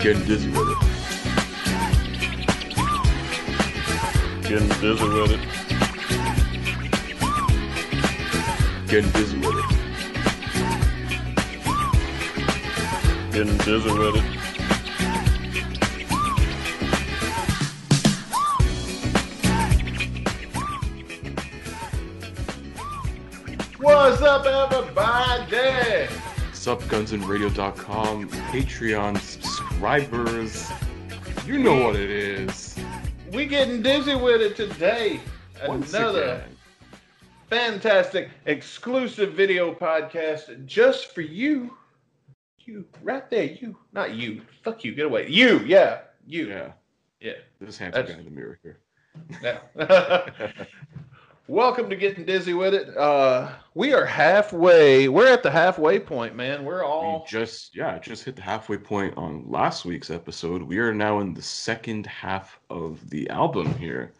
Getting dizzy with it. Getting dizzy with it. Getting dizzy with it. Getting dizzy with it. What's up, everybody? Subgunsandradio.com, Patreon subscribers. You know what it is. We getting dizzy with it today. Once Another again. fantastic exclusive video podcast just for you. You right there, you, not you. Fuck you, get away. You, yeah, you, Yeah, yeah. this handsome That's- guy in the mirror here. yeah. Welcome to getting dizzy with it. Uh, we are halfway. We're at the halfway point, man. We're We all just yeah, just hit the halfway point on last week's episode. We are now in the second half of the album here.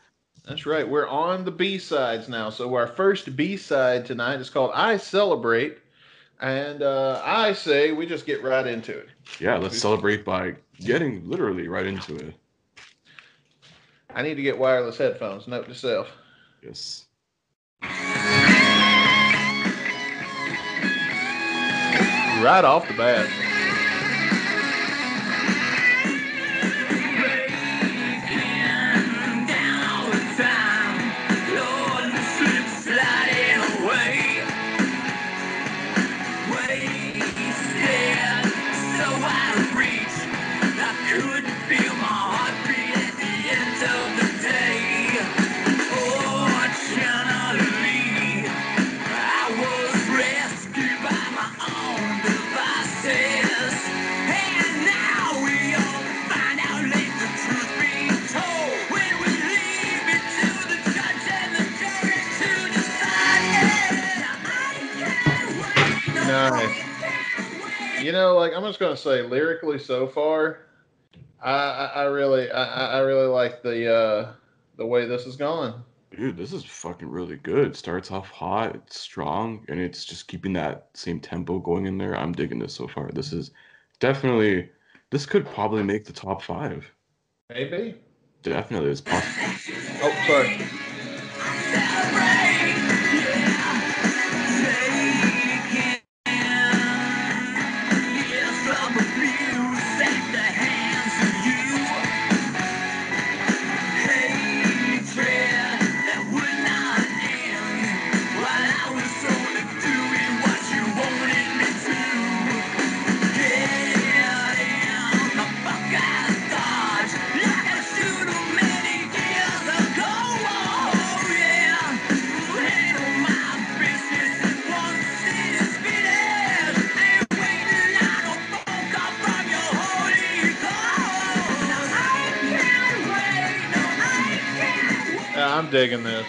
That's right. We're on the B sides now. So our first B side tonight is called "I Celebrate," and uh, I say we just get right into it. Yeah, let's celebrate by getting literally right into it. I need to get wireless headphones. Note to self. Yes. Right off the bat. And No, Nice. I can't wait. You know, like I'm just gonna say, lyrically so far, I I, I really I, I- I really like the uh, the way this is going. Dude, this is fucking really good. Starts off hot, it's strong, and it's just keeping that same tempo going in there. I'm digging this so far. This is definitely this could probably make the top five. Maybe. Definitely, it's possible. Oh, sorry. I'm digging this.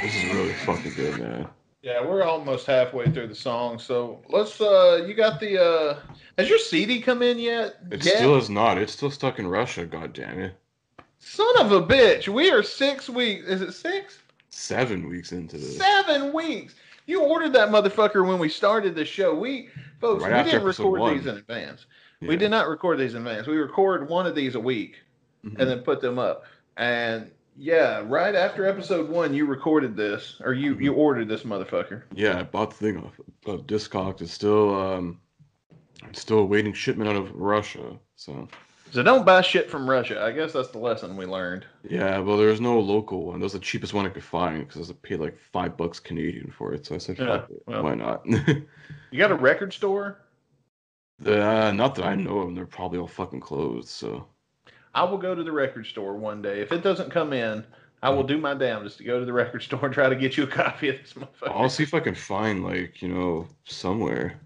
This is really fucking good, man. Yeah, we're almost halfway through the song, so let's. uh You got the. uh Has your CD come in yet? It Yet? still is not. It's still stuck in Russia. God damn it. Son of a bitch! We are six weeks. Is it six? Seven weeks into this. Seven weeks. You ordered that motherfucker when we started the show. We folks, Right we didn't record one. these in advance. We did not record these in advance. We record one of these a week Mhm. and then put them up. And yeah, right after episode one, you recorded this or you Mm-hmm. you ordered this motherfucker. Yeah, I bought the thing off of Discogs. It's still um, it's still awaiting shipment out of Russia. So So don't buy shit from Russia. I guess that's the lesson we learned. yeah, well, there's no local one. That was the cheapest one I could find because I paid like five bucks Canadian for it. So I said, Yeah, fuck well. why not? You got a record store? uh, not that I know of. They're probably all fucking closed. So I will go to the record store one day. If it doesn't come in, I will do my damnedest to go to the record store and try to get you a copy of this motherfucker. I'll see if I can find like you know somewhere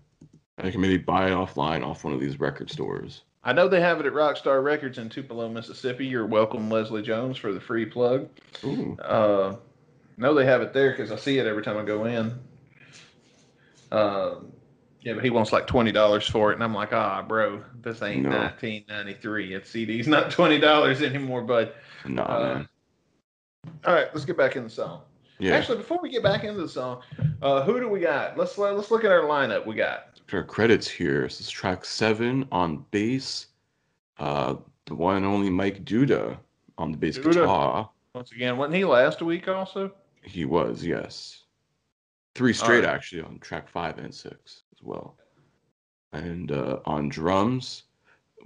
I can maybe buy it offline off one of these record stores. I know they have it at Rockstar Records in Tupelo, Mississippi. You're welcome, Leslie Jones, for the free plug. Ooh, Uh, know they have it there because I see it every time I go in. Um, yeah, but he wants like twenty dollars for it, and I'm like, ah, bro, this ain't No. 1993. It's CD's not twenty dollars anymore, bud. nah, Uh, man. All right, let's get back in the song. Yeah, Actually, before we get back into the song, uh, who do we got? Let's let's look at our lineup. We got our credits here. This is track seven on bass. Uh, the one and only Mike Duda on the bass Duda. guitar. Once again, wasn't he last week also? He was, yes. Three straight Alright. actually on track five and six well. And uh, on drums,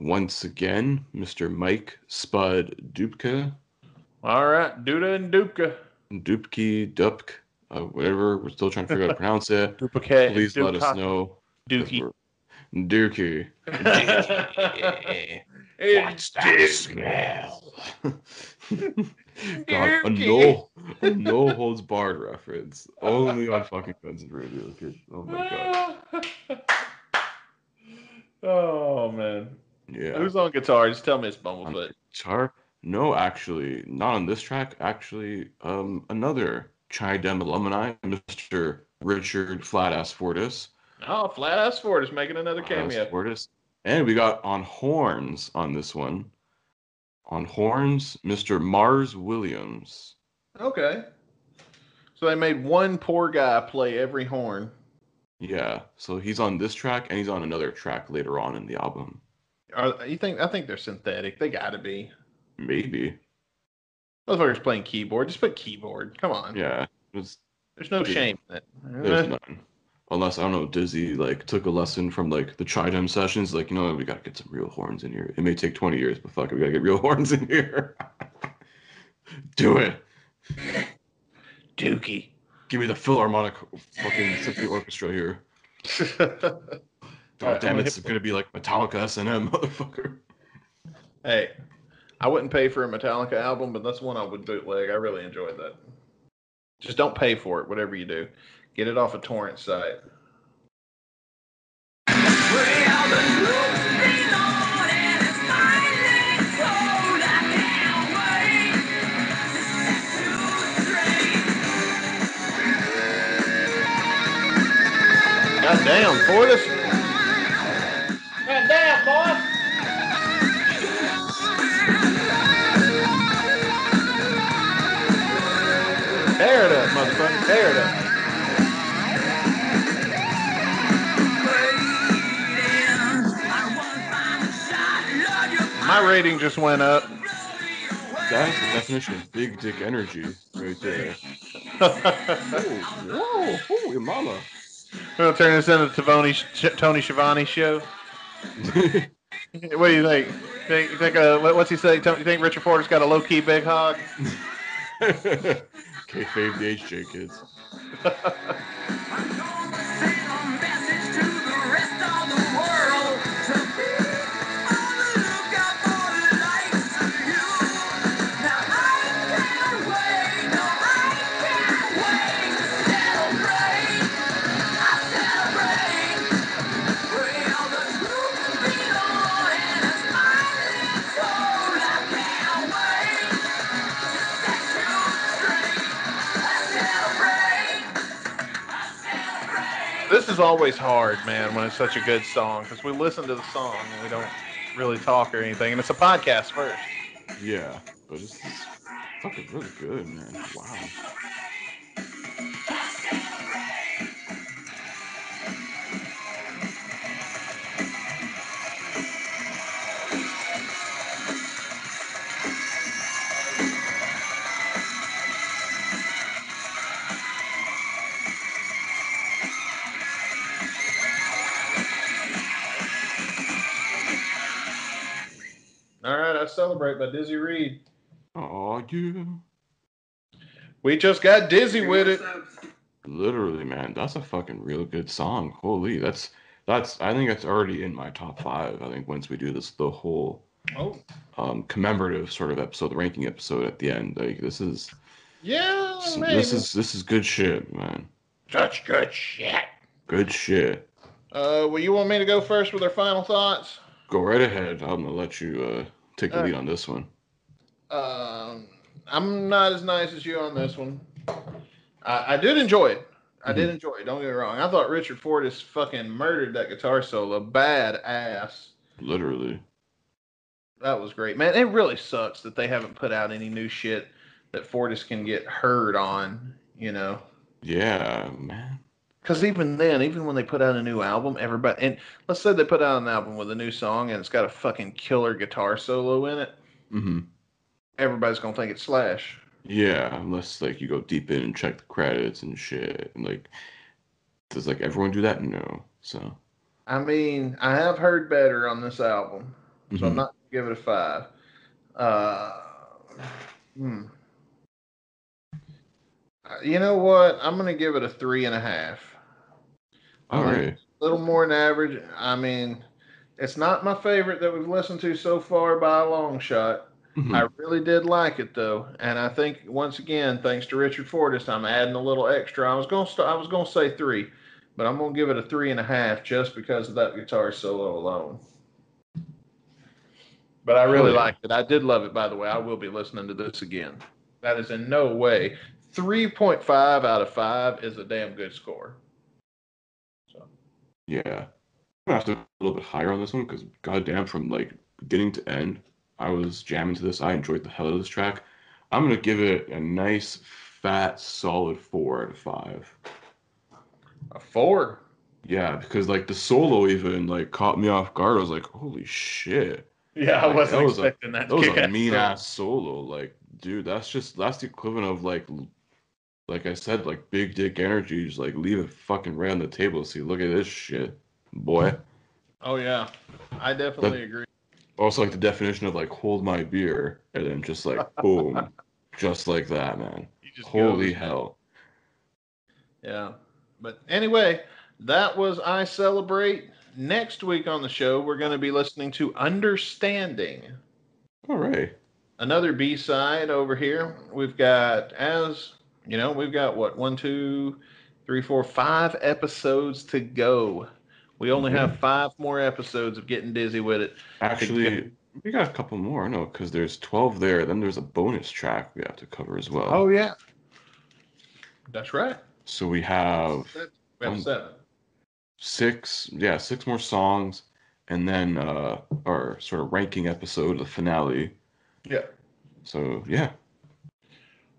once again, Mr. Mike Spud Dupke, All right, Duda and Dupka. Dupke, Dupk, uh, whatever. We're still trying to figure out how to pronounce it. Duplicate. Please let us know. Dookie. we're- Dookie. It's smell? God, a no, a no holds barred reference. Only on fucking Guns N' Radio. kid. Oh my god. oh man. Yeah. Who's on guitar? Just tell me it's On Bumblefoot. guitar? No, actually, not on this track. Actually, um, another Chai Dem alumni, Mr. Richard Flatass Fortus. Oh, Flat Ass Ford making another cameo. Fortus. And we got on horns on this one. On horns, Mr. Mars Williams. Okay. So they made one poor guy play every horn. Yeah, so he's on this track and he's on another track later on in the album. Are you think? I think they're synthetic. They got to be. Maybe. Motherfuckers playing keyboard. Just put keyboard. Come on. Yeah. There's no shame in it. there's none. Unless I don't know, Dizzy like took a lesson from like the Chidem sessions. Like, you know, we gotta get some real horns in here. It may take 20 years, but fuck it, we gotta get real horns in here. Do it. Dookie. Give me the Philharmonic fucking symphony orchestra here. God Alright, damn I'm it, gonna it's gonna be like Metallica S&M, motherfucker. hey, I wouldn't pay for a Metallica album, but that's one I would bootleg. I really enjoyed that. Just don't pay for it, whatever you do. Get it off a torrent site. Well, the group's My rating just went up. That's the definition of big dick energy right there. Whoa, whoa, oh, your mama. We're gonna turn this into Tony Tony Schiavone show. What do you think? Think, think uh, what's he say? You think Richard Forder's got a low key big hog? Kayfabe the HJ kids. is always hard, man, when it's such a good song because we listen to the song and we don't really talk or anything, and it's a podcast first. Yeah, but it's, it's fucking really good, man. Wow. All right, I celebrate by Dizzy Reed. Oh, yeah. We just got dizzy with it. Literally, man, that's a fucking real good song. Holy, that's that's. I think that's already in my top five. I think once we do this, the whole Oh, um commemorative sort of episode, the ranking episode at the end. Like this is yeah, man. this is this is good shit, man. such good shit. Good shit. Uh, well, you want me to go first with our final thoughts? Go right ahead. I'm gonna let you uh take the All right. lead on this one. Um, I'm not as nice as you on this one. I, I did enjoy it. I did enjoy it. Don't get me wrong. I thought Richard Fortus fucking murdered that guitar solo. Bad ass. Literally. That was great, man. It really sucks that they haven't put out any new shit that Fortus can get heard on. You know. Yeah, man. Because even then, even when they put out a new album, everybody and let's say they put out an album with a new song and it's got a fucking killer guitar solo in it, mm-hmm. everybody's gonna think it's Slash. Yeah, unless like you go deep in and check the credits and shit. And like, does like everyone do that? No. So. I mean, I have heard better on this album, so I'm mhm. not gonna give it a five. Uh, hmm. You know what? I'm gonna give it a three and a half. All Um, right. A little more than average. I mean, it's not my favorite that we've listened to so far by a long shot. Mhm. I really did like it though, and I think once again, thanks to Richard Fortus, I'm adding a little extra. I was gonna st- I was gonna say three, but I'm gonna give it a three and a half just because of that guitar solo alone. But I really Oh, yeah. liked it. I did love it, by the way. I will be listening to this again. That is in no way. 3.5 out of 5 is a damn good score. So, Yeah. I'm gonna have to go a little bit higher on this one because goddamn, from like beginning to end, I was jamming to this. I enjoyed the hell out of this track. I'm gonna give it a nice, fat, solid four out of five. a 4. Yeah, because like the solo even like caught me off guard. I was like, holy shit. Yeah, I wasn't that was a- expecting that. That was a mean ass solo. Like, dude, that's just that's the equivalent of like like I said, like big dick energy. Just like leave it fucking right on the table. See, look at this shit, boy. Oh, yeah. I definitely agree. Also, like the definition of like hold my beer, and then just like boom, just like that, man. Just Holy goes- hell. Yeah. But anyway, that was I Celebrate. Next week on the show, we're going to be listening to Understanding, All right. another B side over here. We've got, as you know, we've got what, one, two, three, four, five episodes to go. We only have five more episodes of getting dizzy with it. Actually, we got a couple more. No, because there's 12 there. Then there's a bonus track we have to cover as well. Oh, yeah. That's right. So we have We have Um, seven. six, yeah, six more songs, and then uh, our sort of ranking episode, the finale. Yeah. So yeah,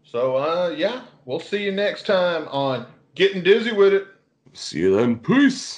So, uh, yeah, we'll see you next time on Getting Dizzy with It. see you then. Peace.